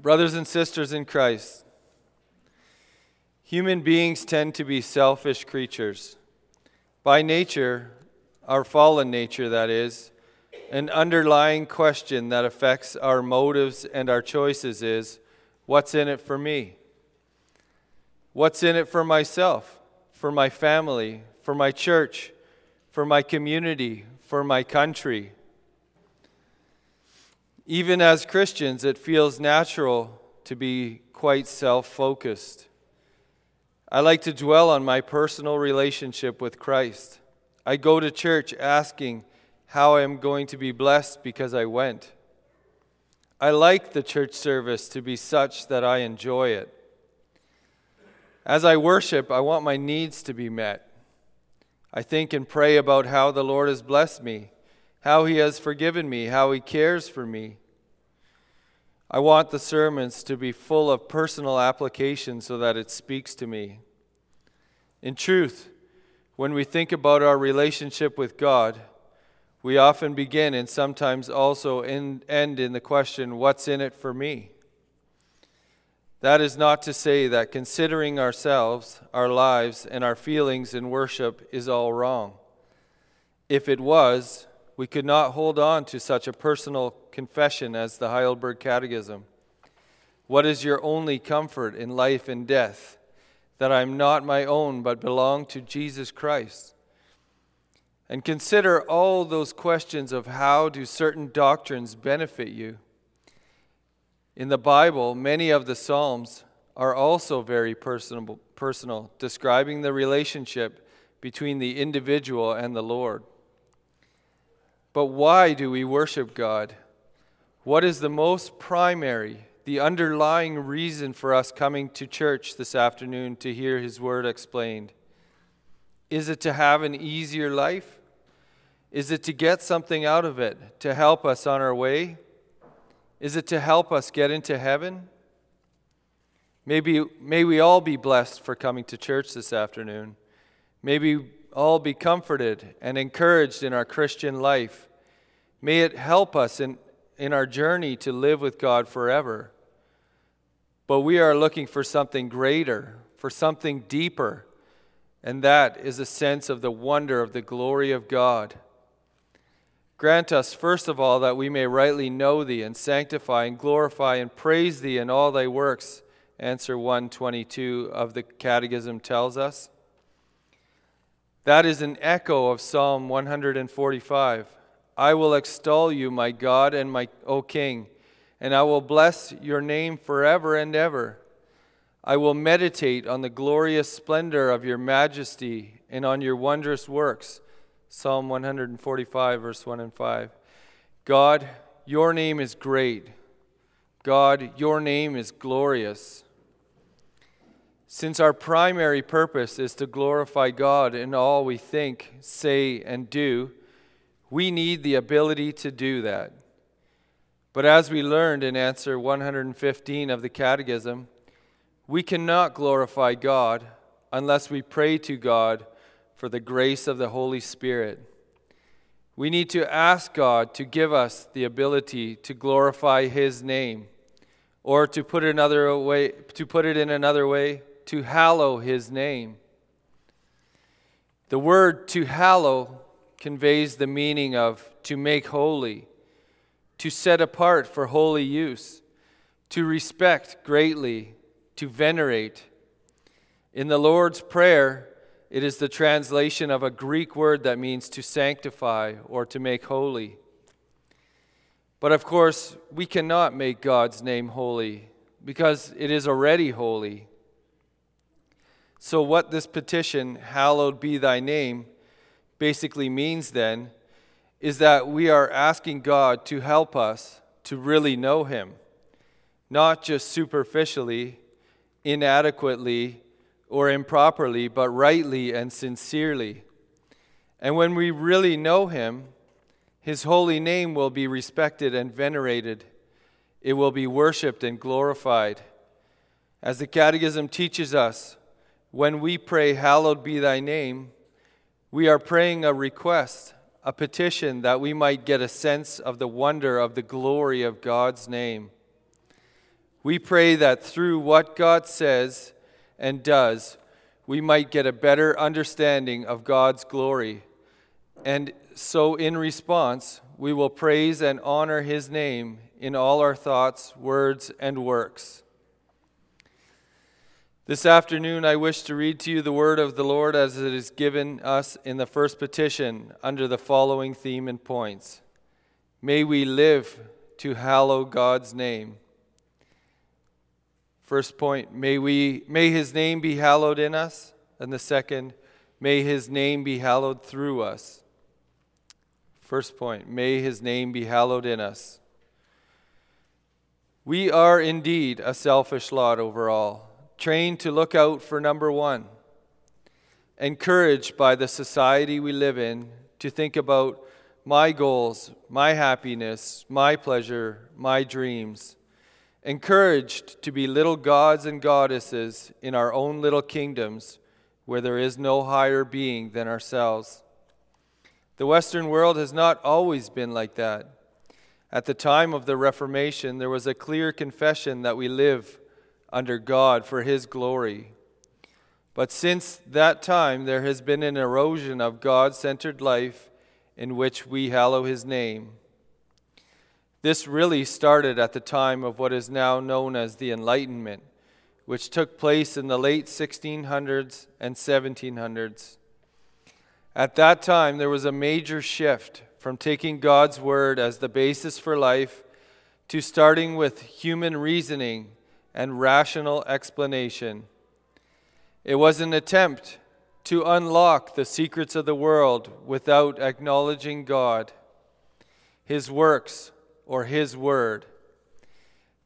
Brothers and sisters in Christ, human beings tend to be selfish creatures. By nature, our fallen nature, that is, an underlying question that affects our motives and our choices is what's in it for me? What's in it for myself, for my family, for my church, for my community, for my country? Even as Christians, it feels natural to be quite self focused. I like to dwell on my personal relationship with Christ. I go to church asking how I am going to be blessed because I went. I like the church service to be such that I enjoy it. As I worship, I want my needs to be met. I think and pray about how the Lord has blessed me how He has forgiven me, how He cares for me. I want the sermons to be full of personal application so that it speaks to me. In truth, when we think about our relationship with God, we often begin and sometimes also end in the question, What's in it for me? That is not to say that considering ourselves, our lives, and our feelings in worship is all wrong. If it was, we could not hold on to such a personal confession as the Heidelberg Catechism. What is your only comfort in life and death? That I am not my own, but belong to Jesus Christ. And consider all those questions of how do certain doctrines benefit you. In the Bible, many of the Psalms are also very personal, personal describing the relationship between the individual and the Lord. But why do we worship God? What is the most primary, the underlying reason for us coming to church this afternoon to hear His Word explained? Is it to have an easier life? Is it to get something out of it, to help us on our way? Is it to help us get into heaven? Maybe, may we all be blessed for coming to church this afternoon. Maybe all be comforted and encouraged in our Christian life. May it help us in, in our journey to live with God forever. But we are looking for something greater, for something deeper, and that is a sense of the wonder of the glory of God. Grant us, first of all, that we may rightly know thee and sanctify and glorify and praise thee in all thy works. Answer 122 of the Catechism tells us. That is an echo of Psalm 145. I will extol you, my God and my O King, and I will bless your name forever and ever. I will meditate on the glorious splendor of your majesty and on your wondrous works. Psalm 145, verse 1 and 5. God, your name is great. God, your name is glorious. Since our primary purpose is to glorify God in all we think, say, and do, we need the ability to do that. But as we learned in answer 115 of the Catechism, we cannot glorify God unless we pray to God for the grace of the Holy Spirit. We need to ask God to give us the ability to glorify His name, or to put it another way, to put it in another way, to hallow his name. The word to hallow conveys the meaning of to make holy, to set apart for holy use, to respect greatly, to venerate. In the Lord's Prayer, it is the translation of a Greek word that means to sanctify or to make holy. But of course, we cannot make God's name holy because it is already holy. So, what this petition, hallowed be thy name, basically means then is that we are asking God to help us to really know him, not just superficially, inadequately, or improperly, but rightly and sincerely. And when we really know him, his holy name will be respected and venerated. It will be worshiped and glorified. As the Catechism teaches us, when we pray, Hallowed be thy name, we are praying a request, a petition that we might get a sense of the wonder of the glory of God's name. We pray that through what God says and does, we might get a better understanding of God's glory. And so, in response, we will praise and honor His name in all our thoughts, words, and works. This afternoon, I wish to read to you the word of the Lord as it is given us in the first petition under the following theme and points May we live to hallow God's name. First point, may, we, may his name be hallowed in us. And the second, may his name be hallowed through us. First point, may his name be hallowed in us. We are indeed a selfish lot overall trained to look out for number one, encouraged by the society we live in to think about my goals, my happiness, my pleasure, my dreams, encouraged to be little gods and goddesses in our own little kingdoms where there is no higher being than ourselves. The Western world has not always been like that. At the time of the Reformation, there was a clear confession that we live under God for His glory. But since that time, there has been an erosion of God centered life in which we hallow His name. This really started at the time of what is now known as the Enlightenment, which took place in the late 1600s and 1700s. At that time, there was a major shift from taking God's Word as the basis for life to starting with human reasoning and rational explanation. It was an attempt to unlock the secrets of the world without acknowledging God, His works, or His Word.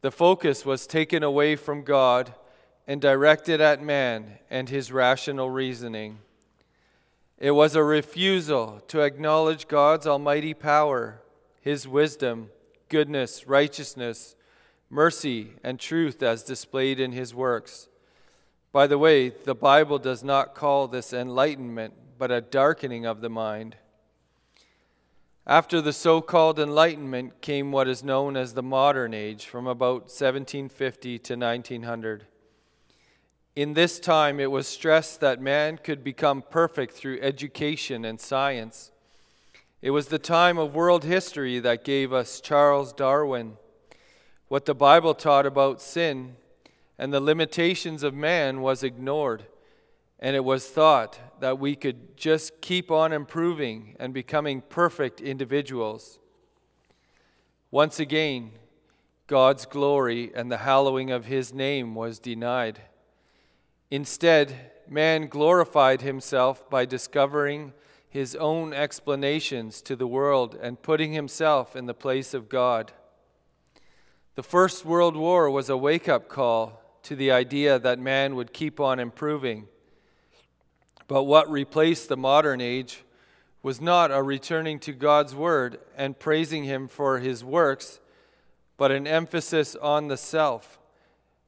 The focus was taken away from God and directed at man and his rational reasoning. It was a refusal to acknowledge God's almighty power, His wisdom, goodness, righteousness, mercy, and truth as displayed in his works. By the way, the Bible does not call this enlightenment, but a darkening of the mind. After the so called Enlightenment came what is known as the Modern Age from about 1750 to 1900. In this time, it was stressed that man could become perfect through education and science. It was the time of world history that gave us Charles Darwin, what the Bible taught about sin and the limitations of man was ignored, and it was thought that we could just keep on improving and becoming perfect individuals. Once again, God's glory and the hallowing of his name was denied. Instead, man glorified himself by discovering his own explanations to the world and putting himself in the place of God. The First World War was a wake up call to the idea that man would keep on improving. But what replaced the modern age was not a returning to God's Word and praising Him for His works, but an emphasis on the self,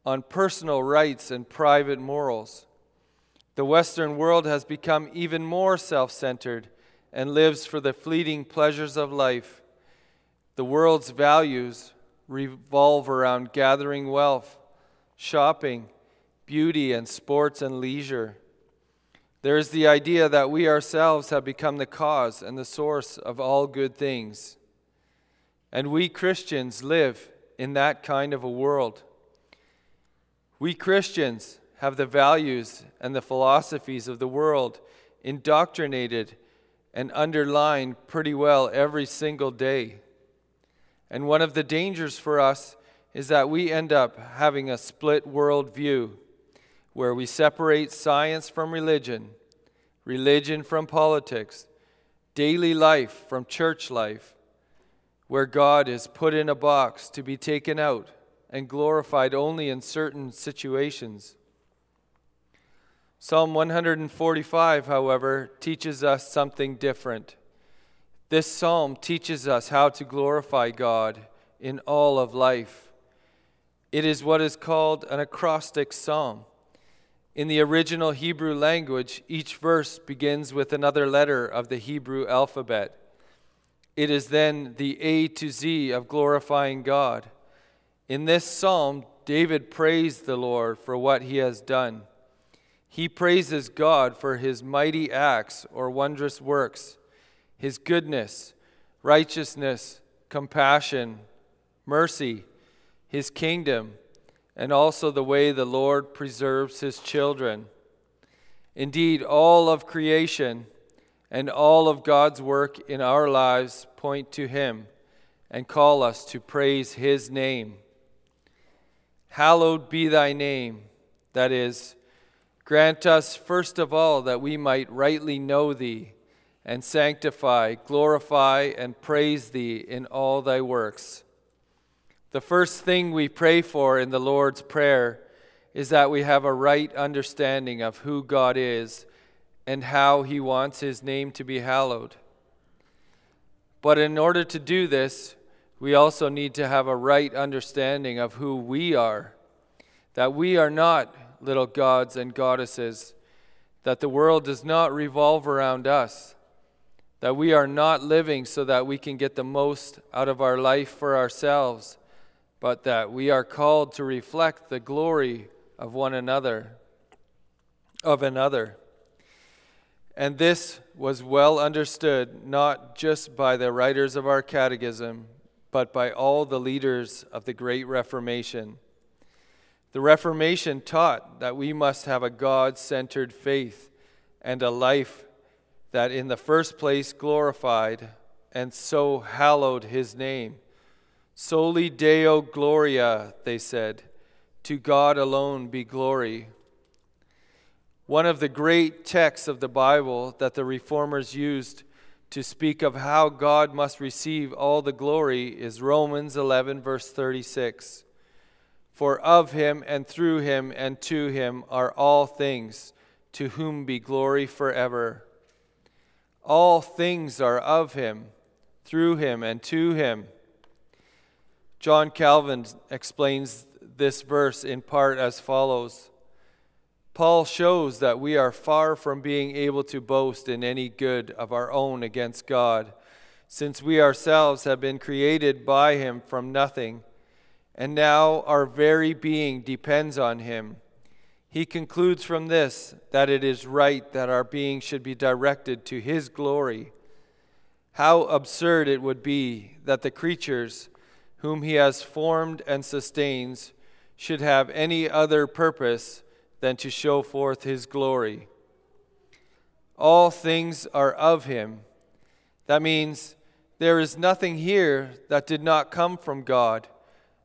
on personal rights and private morals. The Western world has become even more self centered and lives for the fleeting pleasures of life. The world's values revolve around gathering wealth, shopping, beauty, and sports and leisure. There is the idea that we ourselves have become the cause and the source of all good things. And we Christians live in that kind of a world. We Christians have the values and the philosophies of the world indoctrinated and underlined pretty well every single day. And one of the dangers for us is that we end up having a split worldview where we separate science from religion, religion from politics, daily life from church life, where God is put in a box to be taken out and glorified only in certain situations. Psalm 145, however, teaches us something different. This psalm teaches us how to glorify God in all of life. It is what is called an acrostic psalm. In the original Hebrew language, each verse begins with another letter of the Hebrew alphabet. It is then the A to Z of glorifying God. In this psalm, David praised the Lord for what he has done. He praises God for his mighty acts or wondrous works, his goodness, righteousness, compassion, mercy, his kingdom, and also the way the Lord preserves his children. Indeed, all of creation and all of God's work in our lives point to him and call us to praise his name. Hallowed be thy name, that is, grant us first of all that we might rightly know thee and sanctify, glorify, and praise thee in all thy works. The first thing we pray for in the Lord's Prayer is that we have a right understanding of who God is and how he wants his name to be hallowed. But in order to do this, we also need to have a right understanding of who we are. That we are not little gods and goddesses, that the world does not revolve around us, that we are not living so that we can get the most out of our life for ourselves but that we are called to reflect the glory of one another, of another. And this was well understood not just by the writers of our catechism, but by all the leaders of the Great Reformation. The Reformation taught that we must have a God centered faith and a life that, in the first place, glorified and so hallowed his name. Soli Deo Gloria, they said. To God alone be glory. One of the great texts of the Bible that the reformers used to speak of how God must receive all the glory is Romans 11, verse 36. For of him and through him and to him are all things, to whom be glory forever. All things are of him, through him, and to him. John Calvin explains this verse in part as follows Paul shows that we are far from being able to boast in any good of our own against God, since we ourselves have been created by Him from nothing, and now our very being depends on Him. He concludes from this that it is right that our being should be directed to His glory. How absurd it would be that the creatures, whom he has formed and sustains, should have any other purpose than to show forth his glory. All things are of him. That means there is nothing here that did not come from God,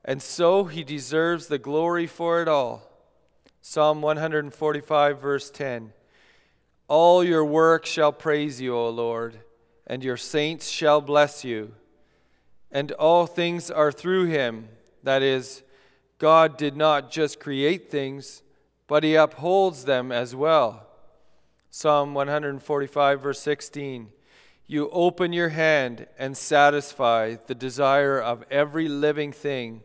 and so he deserves the glory for it all. Psalm 145, verse 10 All your work shall praise you, O Lord, and your saints shall bless you and all things are through him. That is, God did not just create things, but he upholds them as well. Psalm 145, verse 16 You open your hand and satisfy the desire of every living thing,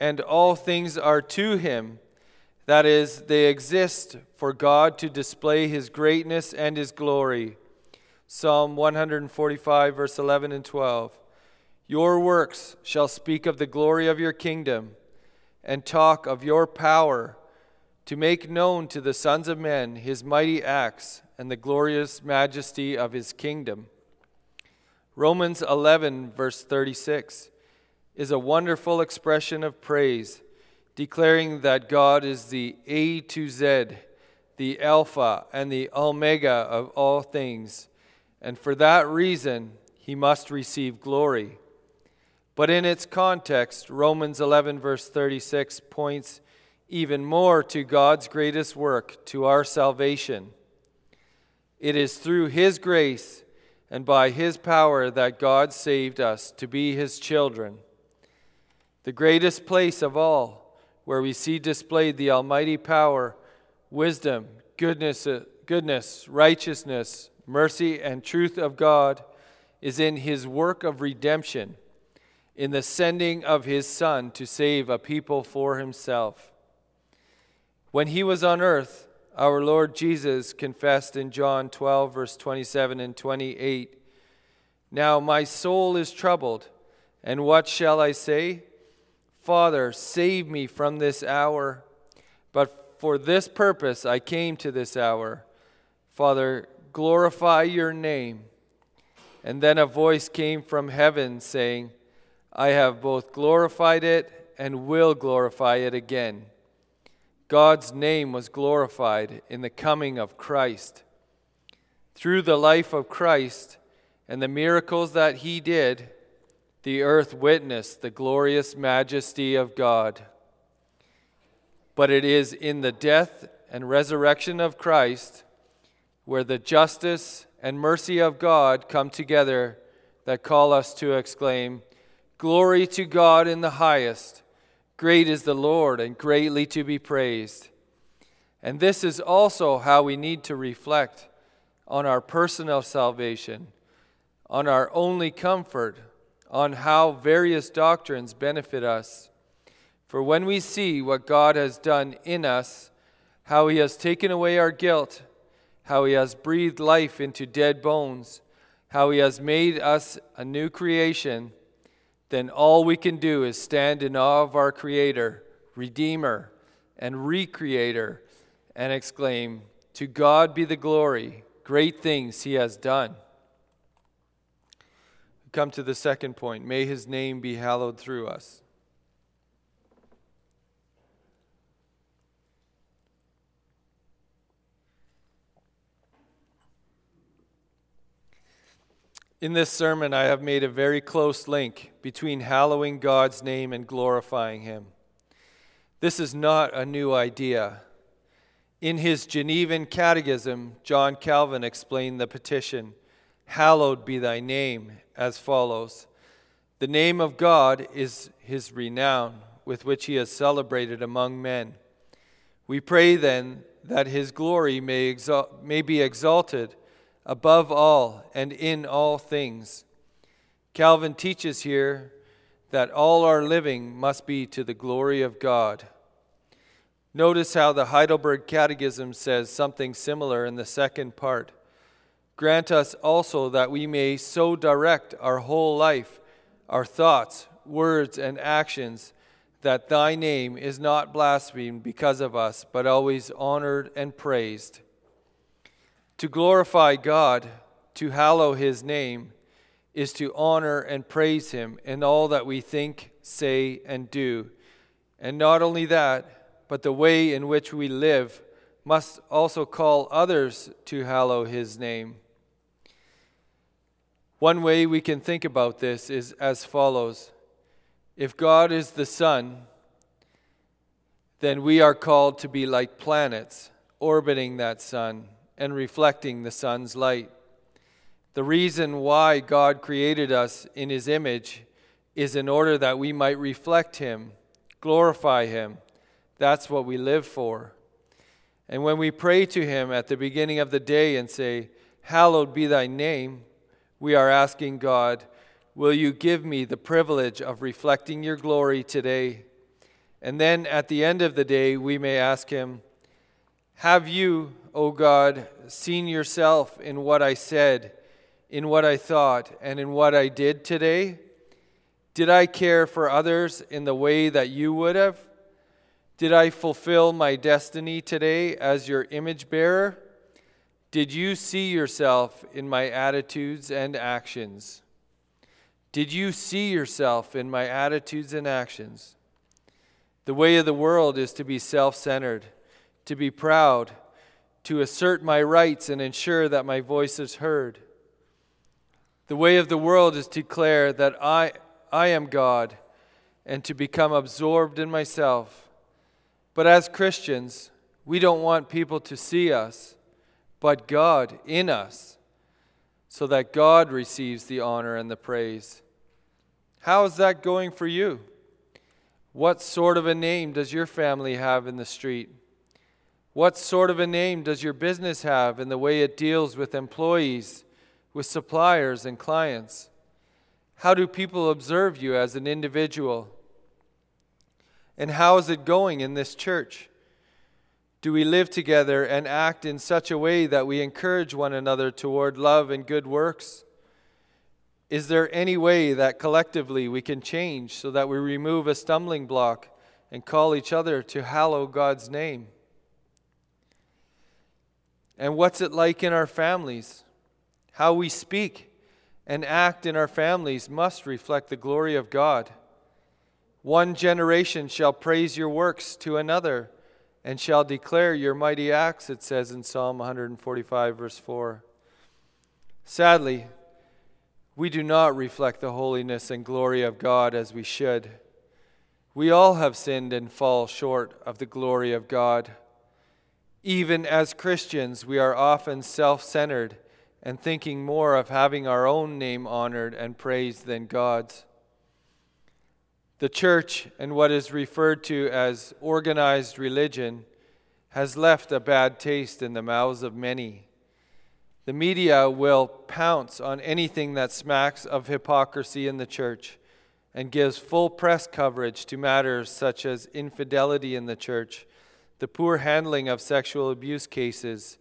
and all things are to him. That is, they exist for God to display his greatness and his glory. Psalm 145, verse 11 and 12. Your works shall speak of the glory of your kingdom and talk of your power to make known to the sons of men his mighty acts and the glorious majesty of his kingdom. Romans 11, verse 36, is a wonderful expression of praise, declaring that God is the A to Z, the Alpha and the Omega of all things, and for that reason he must receive glory. But in its context, Romans 11, verse 36, points even more to God's greatest work, to our salvation. It is through His grace and by His power that God saved us to be His children. The greatest place of all, where we see displayed the almighty power, wisdom, goodness, uh, goodness, righteousness, mercy, and truth of God, is in His work of redemption in the sending of his Son to save a people for himself. When he was on earth, our Lord Jesus confessed in John 12, verse 27 and 28 Now my soul is troubled, and what shall I say? Father, save me from this hour. But for this purpose I came to this hour. Father, glorify your name. And then a voice came from heaven saying, I have both glorified it and will glorify it again. God's name was glorified in the coming of Christ. Through the life of Christ and the miracles that he did, the earth witnessed the glorious majesty of God. But it is in the death and resurrection of Christ where the justice and mercy of God come together that call us to exclaim, Glory to God in the highest. Great is the Lord and greatly to be praised. And this is also how we need to reflect on our personal salvation, on our only comfort, on how various doctrines benefit us. For when we see what God has done in us, how He has taken away our guilt, how He has breathed life into dead bones, how He has made us a new creation, then all we can do is stand in awe of our Creator, Redeemer, and Recreator, and exclaim, To God be the glory, great things He has done. Come to the second point. May His name be hallowed through us. In this sermon, I have made a very close link between hallowing God's name and glorifying Him. This is not a new idea. In his Genevan Catechism, John Calvin explained the petition, Hallowed be thy name, as follows The name of God is his renown, with which he is celebrated among men. We pray then that his glory may, exalt, may be exalted above all and in all things. Calvin teaches here that all our living must be to the glory of God. Notice how the Heidelberg Catechism says something similar in the second part. Grant us also that we may so direct our whole life, our thoughts, words, and actions, that thy name is not blasphemed because of us, but always honored and praised. To glorify God, to hallow his name, is to honor and praise him in all that we think, say, and do. And not only that, but the way in which we live must also call others to hallow his name. One way we can think about this is as follows If God is the sun, then we are called to be like planets orbiting that sun and reflecting the sun's light. The reason why God created us in His image is in order that we might reflect Him, glorify Him. That's what we live for. And when we pray to Him at the beginning of the day and say, Hallowed be Thy name, we are asking God, Will you give me the privilege of reflecting your glory today? And then at the end of the day, we may ask Him, Have you, O God, seen yourself in what I said, in what I thought, and in what I did today? Did I care for others in the way that you would have? Did I fulfill my destiny today as your image bearer? Did you see yourself in my attitudes and actions? Did you see yourself in my attitudes and actions? The way of the world is to be self centered, to be proud to assert my rights and ensure that my voice is heard. The way of the world is to declare that I, I am God and to become absorbed in myself. But as Christians, we don't want people to see us, but God in us, so that God receives the honor and the praise. How is that going for you? What sort of a name does your family have in the street? What sort of a name does your business have in the way it deals with employees, with suppliers, and clients? How do people observe you as an individual? And how is it going in this church? Do we live together and act in such a way that we encourage one another toward love and good works? Is there any way that collectively we can change so that we remove a stumbling block and call each other to hallow God's name? And what's it like in our families? How we speak and act in our families must reflect the glory of God. One generation shall praise your works to another and shall declare your mighty acts, it says in Psalm 145, verse 4. Sadly, we do not reflect the holiness and glory of God as we should. We all have sinned and fall short of the glory of God. Even as Christians, we are often self centered and thinking more of having our own name honored and praised than God's. The church and what is referred to as organized religion has left a bad taste in the mouths of many. The media will pounce on anything that smacks of hypocrisy in the church and gives full press coverage to matters such as infidelity in the church, the poor handling of sexual abuse cases,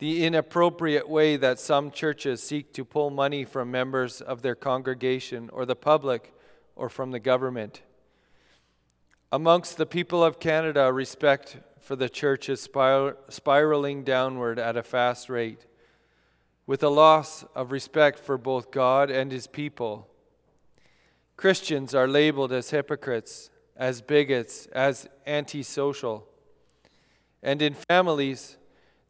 the inappropriate way that some churches seek to pull money from members of their congregation or the public or from the government. Amongst the people of Canada, respect for the church is spiraling downward at a fast rate with a loss of respect for both God and his people. Christians are labeled as hypocrites, as bigots, as antisocial. And in families,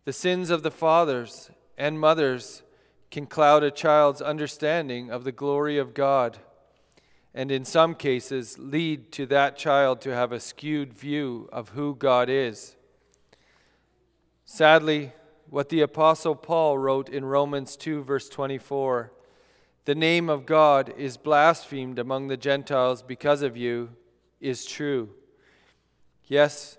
the sins of the fathers and mothers can cloud a child's understanding of the glory of God, and in some cases, lead to that child to have a skewed view of who God is. Sadly, what the Apostle Paul wrote in Romans 2, verse 24 The name of God is blasphemed among the Gentiles because of you, is true. Yes,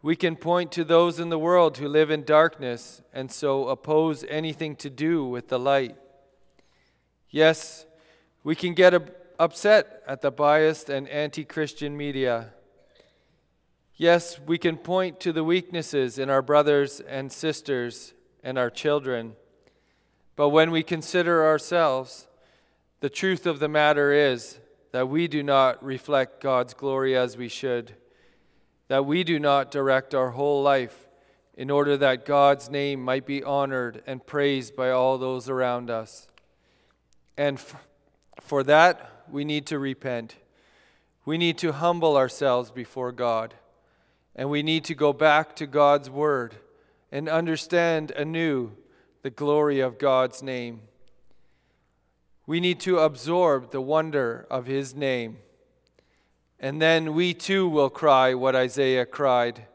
we can point to those in the world who live in darkness and so oppose anything to do with the light. Yes, we can get upset at the biased and anti Christian media. Yes, we can point to the weaknesses in our brothers and sisters and our children. But when we consider ourselves, the truth of the matter is that we do not reflect God's glory as we should, that we do not direct our whole life in order that God's name might be honored and praised by all those around us. And for that, we need to repent. We need to humble ourselves before God. And we need to go back to God's Word and understand anew the glory of God's name. We need to absorb the wonder of His name. And then we too will cry what Isaiah cried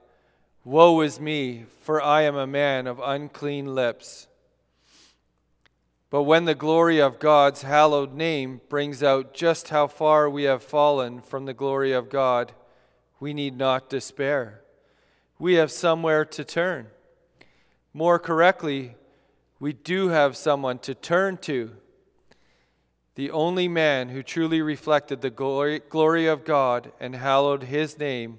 Woe is me, for I am a man of unclean lips. But when the glory of God's hallowed name brings out just how far we have fallen from the glory of God, we need not despair. We have somewhere to turn. More correctly, we do have someone to turn to. The only man who truly reflected the glory, of God and hallowed his name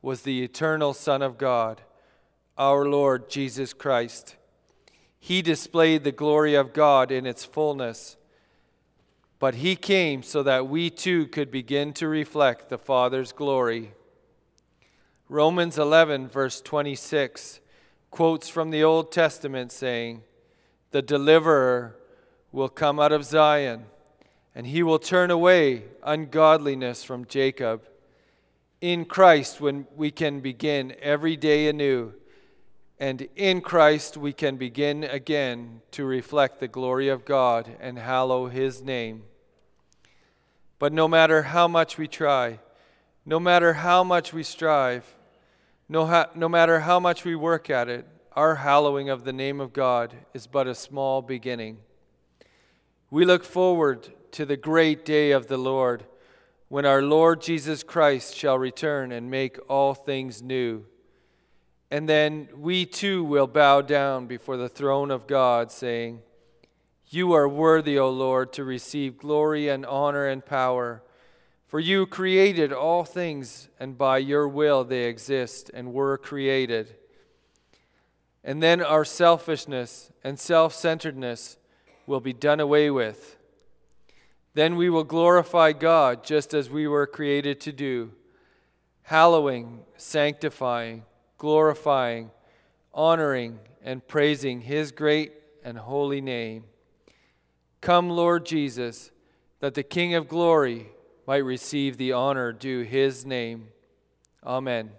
was the eternal Son of God, our Lord Jesus Christ. He displayed the glory of God in its fullness but he came so that we too could begin to reflect the Father's glory. Romans 11, verse 26, quotes from the Old Testament saying, The deliverer will come out of Zion, and he will turn away ungodliness from Jacob. In Christ, when we can begin every day anew, and in Christ we can begin again to reflect the glory of God and hallow his name. But no matter how much we try, no matter how much we strive, no, ha- no matter how much we work at it, our hallowing of the name of God is but a small beginning. We look forward to the great day of the Lord when our Lord Jesus Christ shall return and make all things new. And then we too will bow down before the throne of God, saying, You are worthy, O Lord, to receive glory and honor and power. For you created all things, and by your will they exist and were created. And then our selfishness and self centeredness will be done away with. Then we will glorify God just as we were created to do, hallowing, sanctifying, glorifying, honoring, and praising His great and holy name. Come, Lord Jesus, that the King of glory might receive the honor due His name. Amen.